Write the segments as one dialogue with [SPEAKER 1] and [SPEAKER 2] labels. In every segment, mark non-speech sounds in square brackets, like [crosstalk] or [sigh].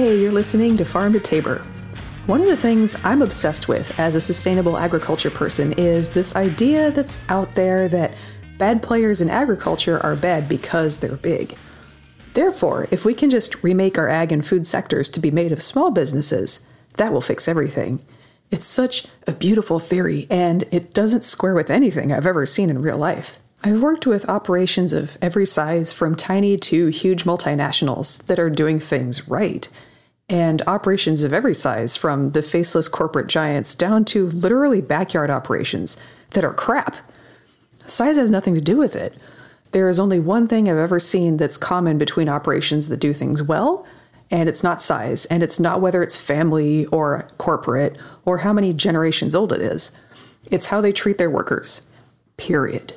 [SPEAKER 1] Hey, you're listening to Farm to Tabor. One of the things I'm obsessed with as a sustainable agriculture person is this idea that's out there that bad players in agriculture are bad because they're big. Therefore, if we can just remake our ag and food sectors to be made of small businesses, that will fix everything. It's such a beautiful theory, and it doesn't square with anything I've ever seen in real life. I've worked with operations of every size, from tiny to huge multinationals, that are doing things right, and operations of every size, from the faceless corporate giants down to literally backyard operations that are crap. Size has nothing to do with it. There is only one thing I've ever seen that's common between operations that do things well and it's not size, and it's not whether it's family or corporate or how many generations old it is. It's how they treat their workers. Period.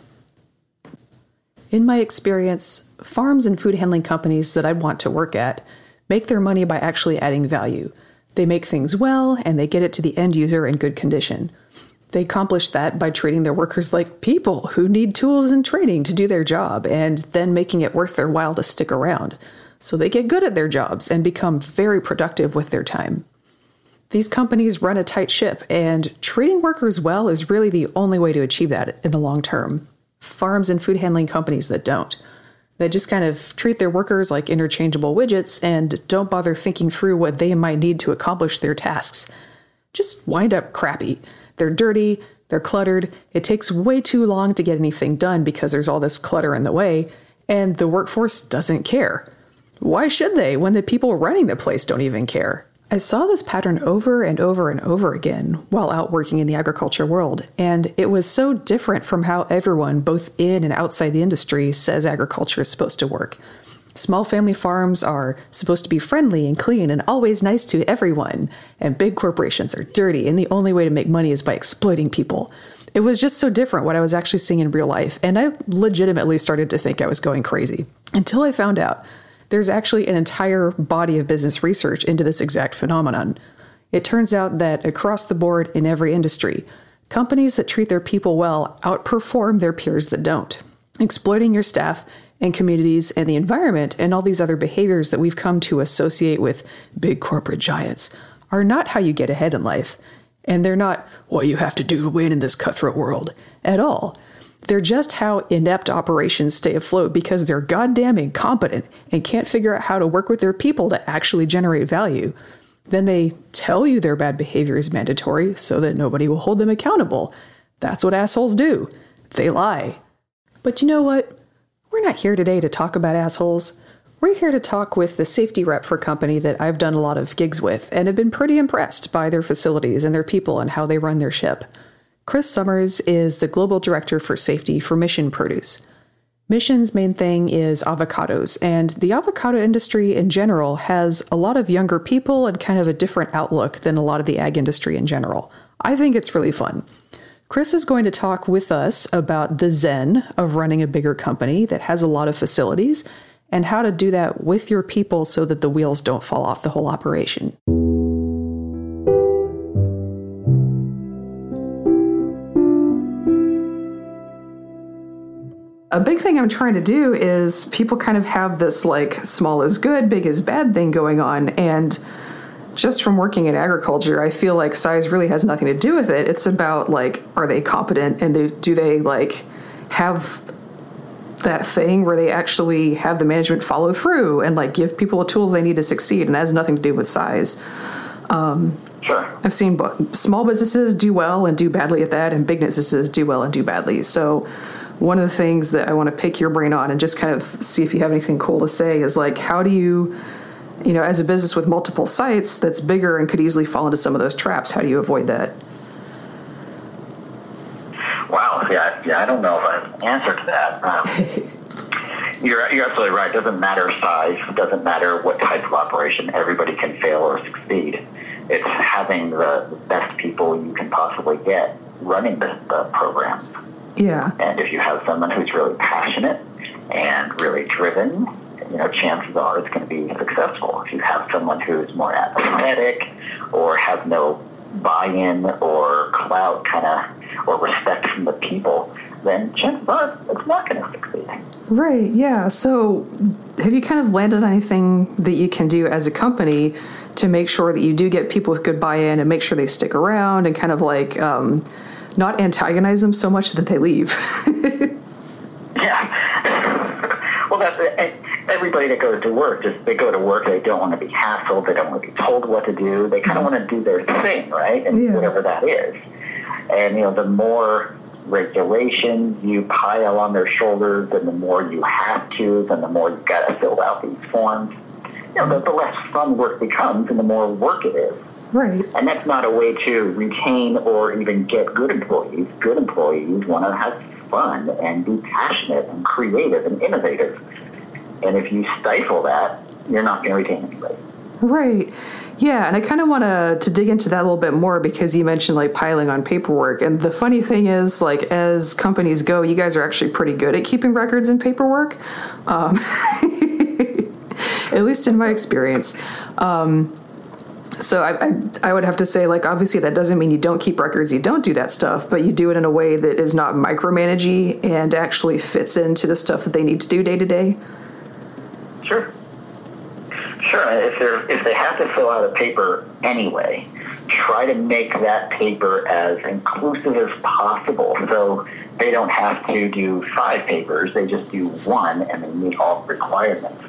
[SPEAKER 1] In my experience, farms and food handling companies that I'd want to work at make their money by actually adding value. They make things well and they get it to the end user in good condition. They accomplish that by treating their workers like people who need tools and training to do their job and then making it worth their while to stick around so they get good at their jobs and become very productive with their time. These companies run a tight ship, and treating workers well is really the only way to achieve that in the long term. Farms and food handling companies that don't. They just kind of treat their workers like interchangeable widgets and don't bother thinking through what they might need to accomplish their tasks. Just wind up crappy. They're dirty, they're cluttered, it takes way too long to get anything done because there's all this clutter in the way, and the workforce doesn't care. Why should they when the people running the place don't even care? I saw this pattern over and over and over again while out working in the agriculture world, and it was so different from how everyone, both in and outside the industry, says agriculture is supposed to work. Small family farms are supposed to be friendly and clean and always nice to everyone, and big corporations are dirty, and the only way to make money is by exploiting people. It was just so different what I was actually seeing in real life, and I legitimately started to think I was going crazy until I found out there's actually an entire body of business research into this exact phenomenon. It turns out that across the board in every industry, companies that treat their people well outperform their peers that don't. Exploiting your staff and communities and the environment and all these other behaviors that we've come to associate with big corporate giants are not how you get ahead in life. And they're not what you have to do to win in this cutthroat world at all. They're just how inept operations stay afloat because they're goddamn incompetent and can't figure out how to work with their people to actually generate value. Then they tell you their bad behavior is mandatory so that nobody will hold them accountable. That's what assholes do. They lie. But you know what? We're not here today to talk about assholes. We're here to talk with the safety rep for a company that I've done a lot of gigs with and have been pretty impressed by their facilities and their people and how they run their ship. Chris Summers is the global director for safety for Mission Produce. Mission's main thing is avocados, and the avocado industry in general has a lot of younger people and kind of a different outlook than a lot of the ag industry in general. I think it's really fun. Chris is going to talk with us about the zen of running a bigger company that has a lot of facilities and how to do that with your people so that the wheels don't fall off the whole operation. A big thing I'm trying to do is people kind of have this like small is good, big is bad thing going on. And just from working in agriculture, I feel like size really has nothing to do with it. It's about like, are they competent and they, do they like have that thing where they actually have the management follow through and like give people the tools they need to succeed. And that has nothing to do with size. Um,
[SPEAKER 2] Sure.
[SPEAKER 1] I've seen small businesses do well and do badly at that, and big businesses do well and do badly. So, one of the things that I want to pick your brain on and just kind of see if you have anything cool to say is like, how do you, you know, as a business with multiple sites that's bigger and could easily fall into some of those traps, how do you avoid that?
[SPEAKER 2] Wow, yeah, yeah, I don't know if I have an answer to that. Um, [laughs] you're, you're absolutely right. It doesn't matter size. It doesn't matter what type of operation. Everybody can fail or succeed. It's having the best people you can possibly get running the, the program.
[SPEAKER 1] Yeah.
[SPEAKER 2] And if you have someone who's really passionate and really driven, you know, chances are it's going to be successful. If you have someone who's more apathetic or has no buy-in or clout kind of or respect from the people, then chances are it's not going to succeed.
[SPEAKER 1] Right, yeah. So, have you kind of landed on anything that you can do as a company to make sure that you do get people with good buy in and make sure they stick around and kind of like um, not antagonize them so much that they leave? [laughs]
[SPEAKER 2] yeah. well, that's it. Everybody that goes to work, just they go to work, they don't want to be hassled, they don't want to be told what to do, they kind of mm-hmm. want to do their thing, right? And
[SPEAKER 1] Yeah.
[SPEAKER 2] whatever that is. And, you know, the more regulations you pile on their shoulders, and the more you have to, then the more you've got to fill out these forms. You know, the, the less fun work becomes, and the more work it is.
[SPEAKER 1] Right.
[SPEAKER 2] And that's not a way to retain or even get good employees. Good employees want to have fun and be passionate and creative and innovative. And if you stifle that, you're not going to retain anybody.
[SPEAKER 1] Right. Yeah, and I kind of want to to dig into that a little bit more because you mentioned like piling on paperwork, and the funny thing is, like as companies go, you guys are actually pretty good at keeping records and paperwork, um, [laughs] at least in my experience. Um, so I, I I would have to say like obviously that doesn't mean you don't keep records, you don't do that stuff, but you do it in a way that is not micromanagey and actually fits into the stuff that they need to do day to day.
[SPEAKER 2] Sure. Sure. If they're if they have to fill out a paper anyway, try to make that paper as inclusive as possible. So they don't have to do five papers; they just do one, and they meet all requirements.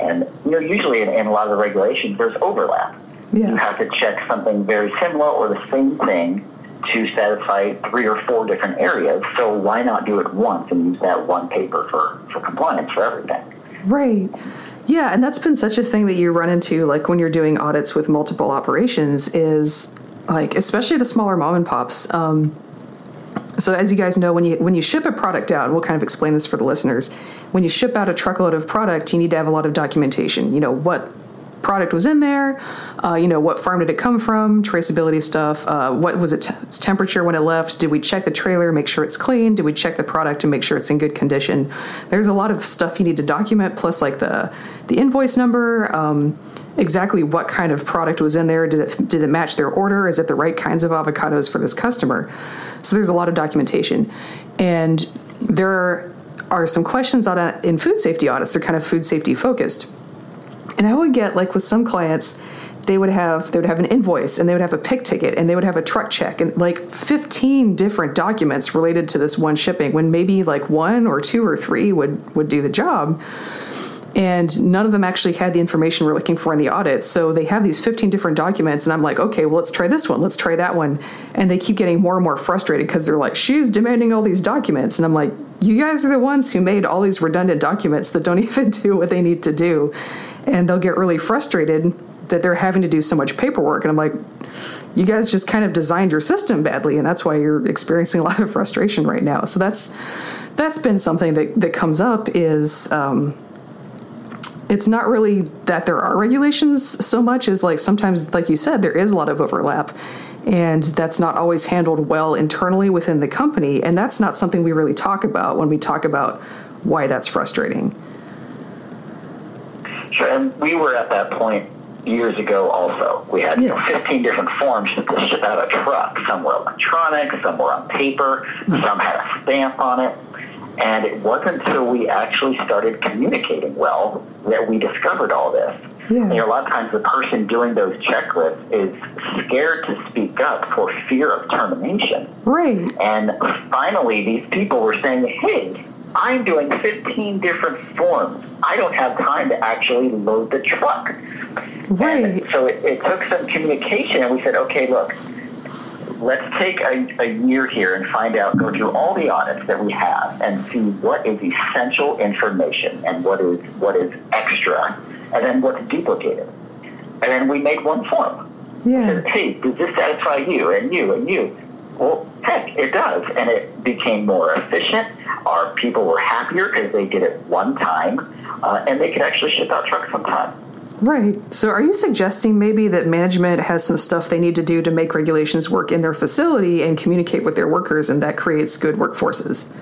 [SPEAKER 2] And you know, usually in, in a lot of the regulations, there's overlap.
[SPEAKER 1] Yeah.
[SPEAKER 2] You have to check something very similar or the same thing to satisfy three or four different areas. So why not do it once and use that one paper for, for compliance for everything?
[SPEAKER 1] Right. Yeah, and that's been such a thing that you run into like when you're doing audits with multiple operations is like especially the smaller mom and pops. Um, so as you guys know, when you when you ship a product out, we'll kind of explain this for the listeners. When you ship out a truckload of product, you need to have a lot of documentation. You know what product was in there, uh, you know what farm did it come from, traceability stuff. Uh, what was it its temperature when it left? Did we check the trailer, make sure it's clean? Did we check the product and make sure it's in good condition? There's a lot of stuff you need to document, plus like the the invoice number. Um, exactly what kind of product was in there did it did it match their order is it the right kinds of avocados for this customer so there's a lot of documentation and there are some questions on it in food safety audits they're kind of food safety focused and i would get like with some clients they would have they would have an invoice and they would have a pick ticket and they would have a truck check and like 15 different documents related to this one shipping when maybe like one or two or three would would do the job and none of them actually had the information we're looking for in the audit. So they have these 15 different documents, and I'm like, okay, well, let's try this one, let's try that one. And they keep getting more and more frustrated because they're like, she's demanding all these documents. And I'm like, you guys are the ones who made all these redundant documents that don't [laughs] even do what they need to do. And they'll get really frustrated that they're having to do so much paperwork. And I'm like, you guys just kind of designed your system badly, and that's why you're experiencing a lot of [laughs] frustration right now. So that's that's been something that, that comes up is um, it's not really that there are regulations so much as like sometimes like you said there is a lot of overlap and that's not always handled well internally within the company and that's not something we really talk about when we talk about why that's frustrating
[SPEAKER 2] Sure. And we were at that point years ago also. We had you know, 15 different forms to ship out a truck. Some were electronic, some were on paper, hmm. some had a stamp on it. And it wasn't until we actually started communicating well that we discovered all this.
[SPEAKER 1] Yeah.
[SPEAKER 2] You know, a lot of times the person doing those checklists is scared to for fear of termination.
[SPEAKER 1] right
[SPEAKER 2] And finally, these people were saying, hey, I'm doing 15 different forms. I don't have time to actually load the truck.
[SPEAKER 1] right
[SPEAKER 2] And so it, it took some communication, and we said, okay, look, let's take a, a year here and find out, go through all the audits that we have and see what is essential information and what is what is extra, and then what's duplicated. And then we made one form.
[SPEAKER 1] Yeah
[SPEAKER 2] Said, hey, does this satisfy you and you and you? Well, heck, it does. And it became more efficient. Our people were happier because they did it one time, uh, and they could actually ship out trucks on time.
[SPEAKER 1] Right. So, are you suggesting maybe that management has some stuff they need to do to make regulations work in their facility and communicate with their workers, and that creates good workforces?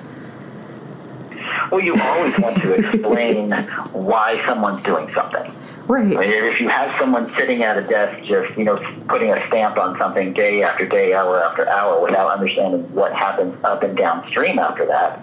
[SPEAKER 2] Well, you always want to [laughs] explain why someone's doing something.
[SPEAKER 1] Right.
[SPEAKER 2] If you have someone sitting at a desk just, you know, putting a stamp on something day after day, hour after hour without understanding what happens up and downstream after that,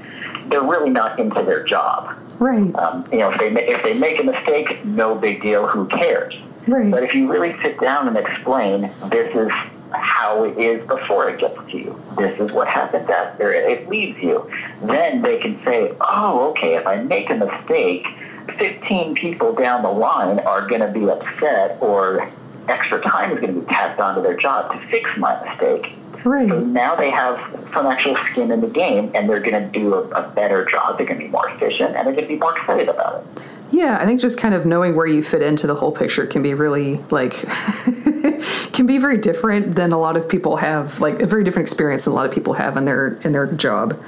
[SPEAKER 2] they're really not into their job.
[SPEAKER 1] Right.
[SPEAKER 2] Um, you know, if they, if they make a mistake, no big deal, who cares?
[SPEAKER 1] Right.
[SPEAKER 2] But if you really sit down and explain, this is how it is before it gets to you. This is what happens after it leaves you. Then they can say, oh, okay, if I make a mistake, 15 people down the line are going to be upset or extra time is going to be tacked onto their job to fix my mistake. So
[SPEAKER 1] Right.
[SPEAKER 2] now they have some actual skin in the game and they're going to do a, a better job. They're going to be more efficient and they're going to be more excited about it.
[SPEAKER 1] Yeah, I think just kind of knowing where you fit into the whole picture can be really like [laughs] can be very different than a lot of people have like a very different experience than a lot of people have in their in their job.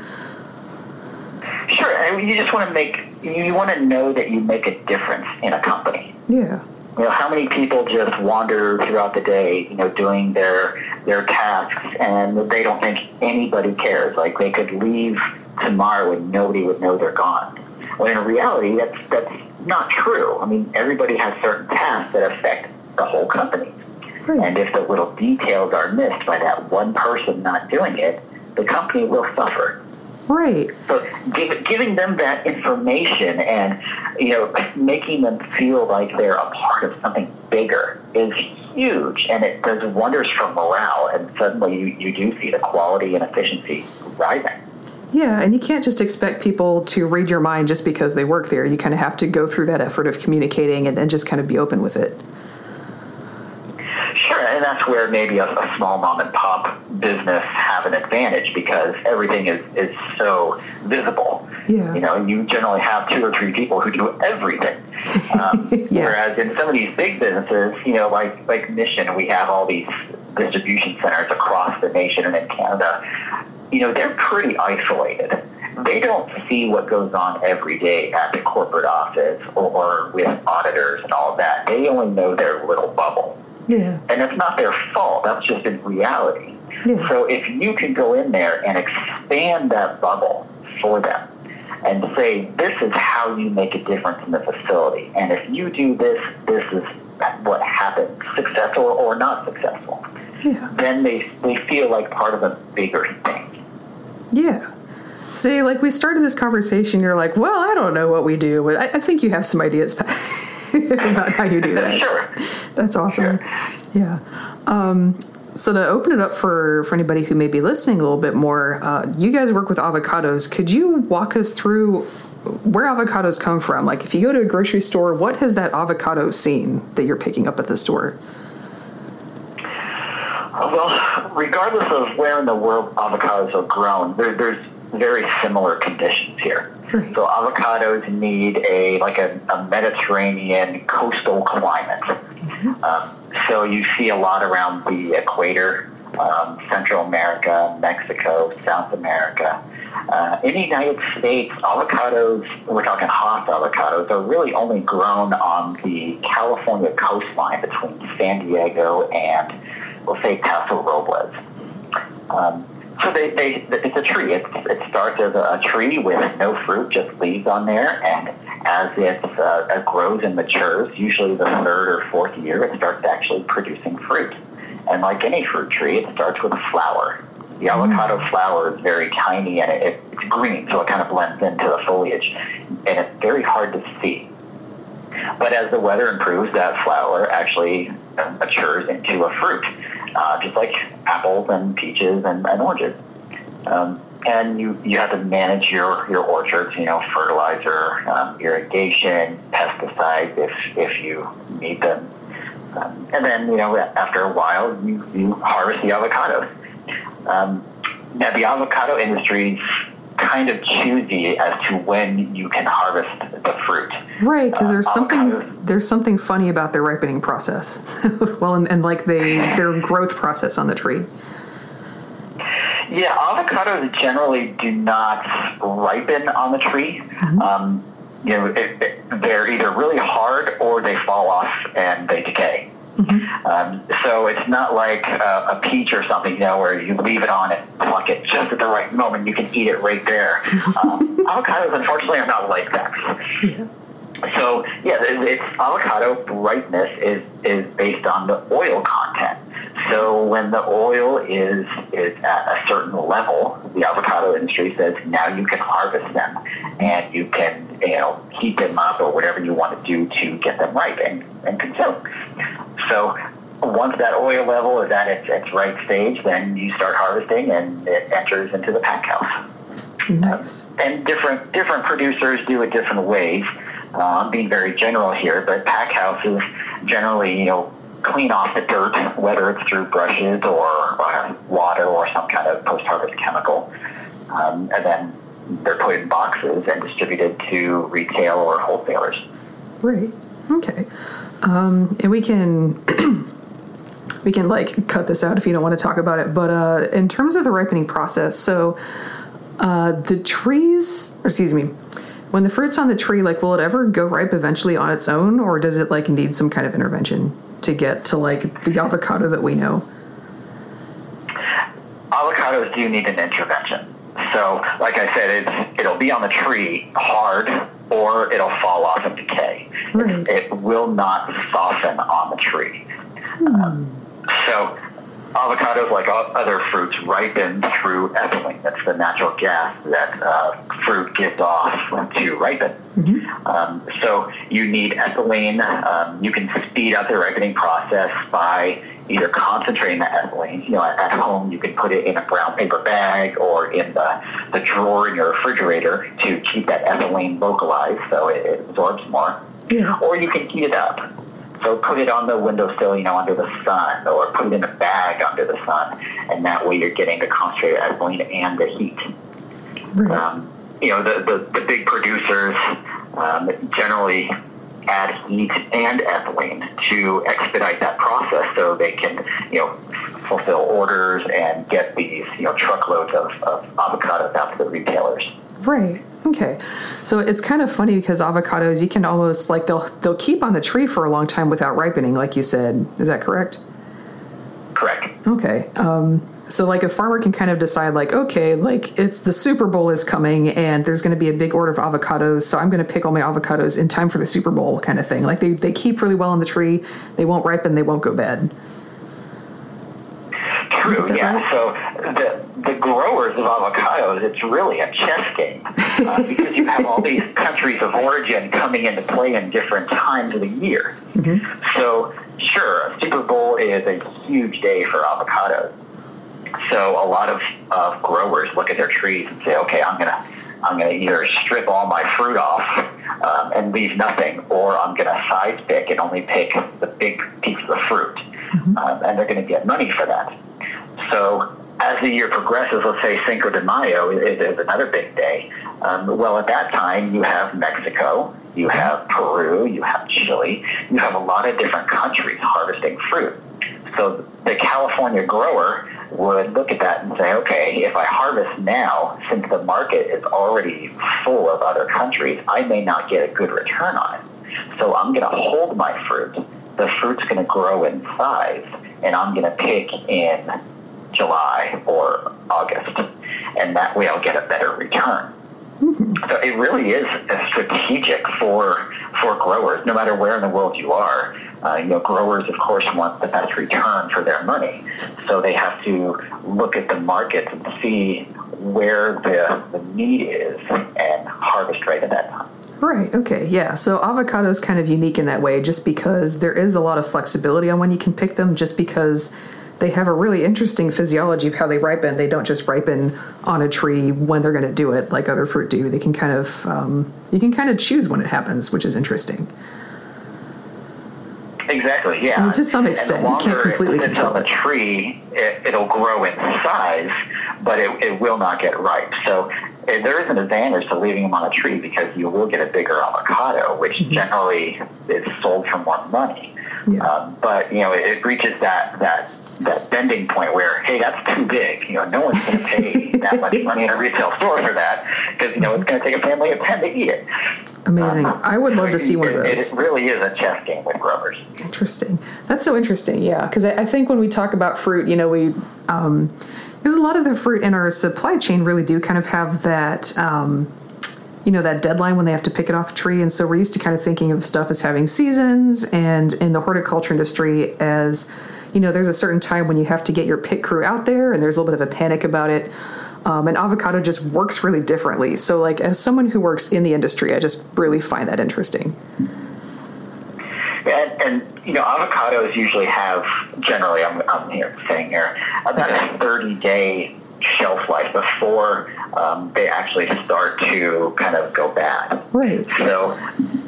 [SPEAKER 2] Sure, I mean, you just want to make, you want to know that you make a difference in a company.
[SPEAKER 1] Yeah.
[SPEAKER 2] You know, how many people just wander throughout the day, you know, doing their their tasks, and they don't think anybody cares. Like they could leave tomorrow and nobody would know they're gone. When in reality, that's that's not true. I mean, everybody has certain tasks that affect the whole company,
[SPEAKER 1] Right.
[SPEAKER 2] and if the little details are missed by that one person not doing it, the company will suffer.
[SPEAKER 1] Right.
[SPEAKER 2] So give, giving them that information and you know making them feel like they're a part of something bigger is huge, and it does wonders for morale. And suddenly you, you do see the quality and efficiency rising.
[SPEAKER 1] Yeah, and you can't just expect people to read your mind just because they work there. You kind of have to go through that effort of communicating and, and just kind of be open with it.
[SPEAKER 2] And that's where maybe a, a small mom and pop business have an advantage because everything is, is so visible.
[SPEAKER 1] Yeah.
[SPEAKER 2] You know, you generally have two or three people who do everything. Um, [laughs]
[SPEAKER 1] Yeah.
[SPEAKER 2] Whereas in some of these big businesses, you know, like like Mission, we have all these distribution centers across the nation and in Canada. You know, they're pretty isolated. They don't see what goes on every day at the corporate office or, or with auditors and all of that. They only know their little bubble.
[SPEAKER 1] Yeah.
[SPEAKER 2] And it's not their fault. That's just in reality.
[SPEAKER 1] Yeah.
[SPEAKER 2] So if you can go in there and expand that bubble for them and say, this is how you make a difference in the facility. And if you do this, this is what happens, successful or not successful.
[SPEAKER 1] Yeah.
[SPEAKER 2] Then they, they feel like part of a bigger thing.
[SPEAKER 1] Yeah. See, like we started this conversation, you're like, well, I don't know what we do, but I, I think you have some ideas [laughs] [laughs] about how you do that.
[SPEAKER 2] Sure.
[SPEAKER 1] That's awesome. Yeah. Um, so to open it up for for anybody who may be listening a little bit more, uh, you guys work with avocados. Could you walk us through where avocados come from? Like, if you go to a grocery store, what has that avocado seen that you're picking up at the store?
[SPEAKER 2] Well, regardless of where in the world avocados are grown, there, there's very similar conditions here.
[SPEAKER 1] Right.
[SPEAKER 2] So avocados need a like a, a Mediterranean coastal climate. Um, so you see a lot around the equator, um, Central America, Mexico, South America. Uh, in the United States, avocados, we're talking Hass avocados, are really only grown on the California coastline between San Diego and, we'll say, Paso Robles. Um, so they, they, it's a tree. It, it starts as a, tree with no fruit, just leaves on there, and as it, uh, grows and matures, usually the third or fourth year, it starts actually producing fruit. And like any fruit tree, it starts with a flower. The avocado flower is very tiny and it, it's green, so it kind of blends into the foliage, and it's very hard to see. But as the weather improves, that flower actually uh, matures into a fruit, uh, just like apples and peaches and, and oranges. Um, and you, you have to manage your, your orchards, you know, fertilizer, um, irrigation, pesticides if, if you need them. Um, and then, you know, after a while, you, you harvest the avocados. Um, now, the avocado industry kind of choosy as to when you can harvest the fruit.
[SPEAKER 1] Right, because there's
[SPEAKER 2] Uh,
[SPEAKER 1] something
[SPEAKER 2] avocados.
[SPEAKER 1] there's something funny about their ripening process. [laughs] well, and, and like they their growth process on the tree.
[SPEAKER 2] Yeah, avocados generally do not ripen on the tree. Um, you know, it, it, they're either really hard or they fall off and they decay. Um, so it's not like a, a peach or something, you know, where you leave it on and pluck it just at the right moment. You can eat it right there. [laughs] um, avocados, unfortunately, are not like that. so yeah, it's avocado ripeness is is based on the oil content. So when the oil is is at a certain level, the avocado industry says now you can harvest them and you can you know heat them up or whatever you want to do to get them ripe and, and consume. So once that oil level is at its, its right stage, then you start harvesting and it enters into the pack house.
[SPEAKER 1] Nice.
[SPEAKER 2] and different different producers do it different ways. Uh, I'm being very general here, but pack houses generally, you know, clean off the dirt, whether it's through brushes or uh, water or some kind of post-harvest chemical, um, and then they're put in boxes and distributed to retail or wholesalers.
[SPEAKER 1] Right. Okay. Um, and we can [clears throat] we can like cut this out if you don't want to talk about it. But uh, in terms of the ripening process, so uh, the trees, or excuse me, when the fruit's on the tree, like will it ever go ripe eventually on its own, or does it like need some kind of intervention to get to like the avocado that we know?
[SPEAKER 2] Avocados do need an intervention. So, like I said, it's, it'll be on the tree hard or it'll fall off and decay.
[SPEAKER 1] Right.
[SPEAKER 2] It will not soften on the tree. Um, so, avocados, like all other fruits, ripen through ethylene. That's the natural gas that uh, fruit gives off when to ripen. Um, so, you need ethylene. Um, you can speed up the ripening process by either concentrating the ethylene. You know, at, at home, you can put it in a brown paper bag or in the, the drawer in your refrigerator to keep that ethylene localized so it, it absorbs more.
[SPEAKER 1] Yeah.
[SPEAKER 2] Or you can heat it up. So put it on the windowsill, you know, under the sun, or put it in a bag under the sun, and that way you're getting the concentrated ethylene and the heat.
[SPEAKER 1] Right.
[SPEAKER 2] Um, you know, the, the, the big producers um, generally add heat and ethylene to expedite that process so they can, you know, fulfill orders and get these, you know, truckloads of, of avocados out to the retailers.
[SPEAKER 1] Right. Okay. So it's kind of funny because avocados you can almost like they'll they'll keep on the tree for a long time without ripening, like you said. Is that correct?
[SPEAKER 2] Correct.
[SPEAKER 1] Okay. Um, so like a farmer can kind of decide like, okay, like it's the Super Bowl is coming and there's going to be a big order of avocados, so I'm going to pick all my avocados in time for the Super Bowl kind of thing. Like they, they keep really well on the tree, they won't ripen, they won't go bad.
[SPEAKER 2] True, yeah.
[SPEAKER 1] right?
[SPEAKER 2] So the the growers of avocados, it's really a chess game uh, [laughs] because you have all these countries of origin coming into play in different times of the year. So sure, Super Bowl is a huge day for avocados. So a lot of uh, growers look at their trees and say, okay, I'm gonna I'm gonna either strip all my fruit off um, and leave nothing, or I'm gonna size pick and only pick the big piece of the fruit, um, and they're gonna get money for that. So as the year progresses, let's say Cinco de Mayo is, is another big day. Um, well, at that time, you have Mexico, you have Peru, you have Chile, you have a lot of different countries harvesting fruit. So the California grower would look at that and say, okay, if I harvest now, since the market is already full of other countries, I may not get a good return on it. So I'm going to hold my fruit. The fruit's going to grow in size, and I'm going to pick in July or August, and that way I'll get a better return. So it really is strategic for for growers, no matter where in the world you are. Uh, you know, growers, of course, want the best return for their money, so they have to look at the market and see where the, the need is and harvest right at that time.
[SPEAKER 1] Right. Okay. Yeah. So avocado is kind of unique in that way, just because there is a lot of flexibility on when you can pick them. Just because they have a really interesting physiology of how they ripen. They don't just ripen on a tree when they're going to do it, like other fruit do. They can kind of um, you can kind of choose when it happens, which is interesting.
[SPEAKER 2] Exactly. Yeah.
[SPEAKER 1] I mean, to some extent, you can't completely
[SPEAKER 2] it
[SPEAKER 1] control
[SPEAKER 2] on the tree, it, it'll grow in size, but it, it will not get ripe. So eh, there is an advantage to leaving them on a tree because you will get a bigger avocado, which generally is sold for more money.
[SPEAKER 1] Mm-hmm. Yeah.
[SPEAKER 2] Um, but you know, it, it reaches that that that bending point where, hey, that's too big. You know, no one's going to pay that much [laughs] money in a retail store for that because you know it's going to take a family of ten to eat it.
[SPEAKER 1] Amazing.
[SPEAKER 2] Um,
[SPEAKER 1] I would love to see one of those.
[SPEAKER 2] It really is a chess game with growers.
[SPEAKER 1] Interesting. That's so interesting. Yeah, because I, I think when we talk about fruit, you know, we um, because a lot of the fruit in our supply chain really do kind of have that um, you know that deadline when they have to pick it off a tree and so we're used to kind of thinking of stuff as having seasons and in the horticulture industry as you know there's a certain time when you have to get your pit crew out there and there's a little bit of a panic about it um, and avocado just works really differently so like as someone who works in the industry i just really find that interesting
[SPEAKER 2] and, and you know avocados usually have generally i'm, I'm here saying here about a 30 day shelf life before um, they actually start to kind of go bad.
[SPEAKER 1] Right.
[SPEAKER 2] So,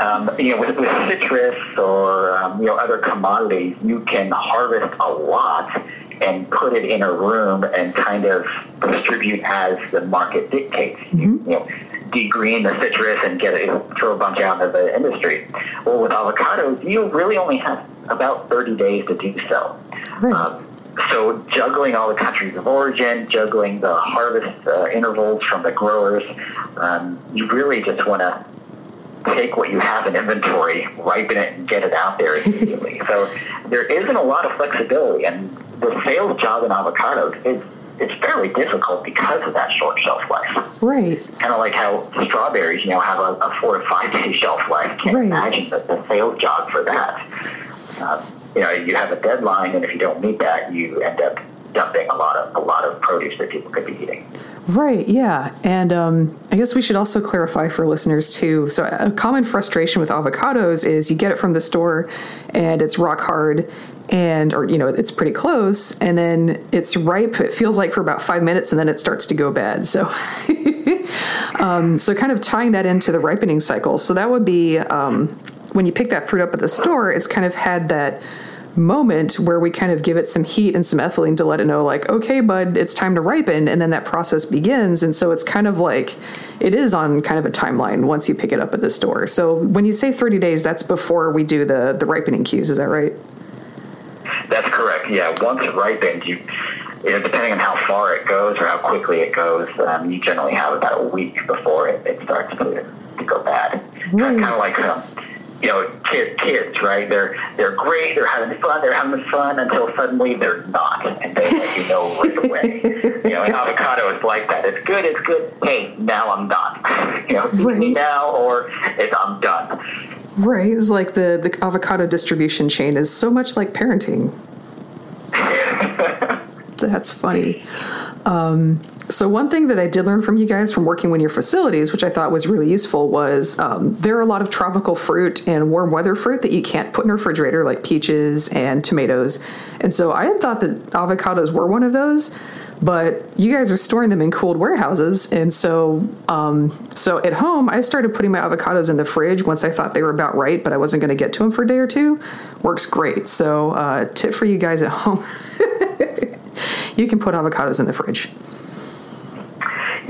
[SPEAKER 2] um, you know, with, with citrus or um, you know other commodities, you can harvest a lot and put it in a room and kind of distribute as the market dictates. Mm-hmm. You, know, degreen the citrus and get it, throw a bunch out into the industry. Well, with avocados, you really only have about 30 days to do so.
[SPEAKER 1] Right. Um,
[SPEAKER 2] so juggling all the countries of origin, juggling the harvest uh, intervals from the growers, um, you really just want to take what you have in inventory, ripen it, and get it out there immediately. [laughs] so there isn't a lot of flexibility, and the sales job in avocados is it's fairly difficult because of that short shelf life.
[SPEAKER 1] Right.
[SPEAKER 2] Kind of like how strawberries, you know, have a, a four to five day shelf life. Can't right. imagine the, the sales job for that. Um, you know, you have a deadline, and if you don't meet that, you end up dumping a lot of a lot of produce that people could be eating.
[SPEAKER 1] Right, yeah. And um, I guess we should also clarify for listeners too. So, a common frustration with avocados is you get it from the store and it's rock hard and, or, you know, it's pretty close and then it's ripe, it feels like for about five minutes and then it starts to go bad. So, [laughs] um, so kind of tying that into the ripening cycle. So, that would be um, when you pick that fruit up at the store, it's kind of had that moment where we kind of give it some heat and some ethylene to let it know like okay bud it's time to ripen and then that process begins and so it's kind of like it is on kind of a timeline once you pick it up at the store so when you say 30 days that's before we do the the ripening cues is that right
[SPEAKER 2] that's correct yeah once it ripens you you know, depending on how far it goes or how quickly it goes, um, you generally have about a week before it, it starts to, to go bad. Right. Kind of like um, you know, kids, kids, right? They're they're great, they're having fun, they're having fun until suddenly they're not, and they let you know right away. [laughs] you know, an avocado is like that. It's good, it's good. Hey, now I'm done. [laughs] you know, right. me now or it's I'm done.
[SPEAKER 1] Right. It's like the the avocado distribution chain is so much like parenting. [laughs] That's funny. Um, so, one thing that I did learn from you guys from working with your facilities, which I thought was really useful, was um, there are a lot of tropical fruit and warm weather fruit that you can't put in a refrigerator, like peaches and tomatoes. And so, I had thought that avocados were one of those, but you guys are storing them in cooled warehouses. And so, um, so at home, I started putting my avocados in the fridge once I thought they were about right, but I wasn't going to get to them for a day or two. Works great. So, uh, tip for you guys at home. [laughs] you can put avocados in the fridge.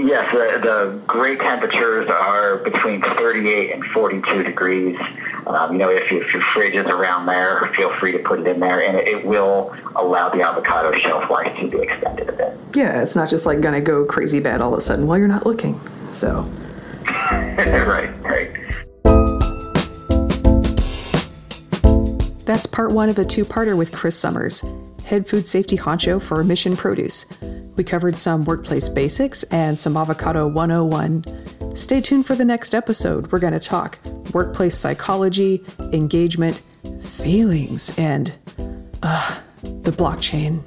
[SPEAKER 2] Yes, the, the great temperatures are between 38 and 42 degrees. Um, you know, if, if, your fridge is around there, feel free to put it in there, and it, it will allow the avocado shelf life to be extended a bit.
[SPEAKER 1] Yeah, it's not just like going to go crazy bad all of a sudden while you're not looking. So. [laughs]
[SPEAKER 2] right, right.
[SPEAKER 1] That's part one of a two parter with Chris Summers, head food safety honcho for Mission Produce. We covered some workplace basics and some Avocado 101. Stay tuned for the next episode. We're going to talk workplace psychology, engagement, feelings, and uh, the blockchain.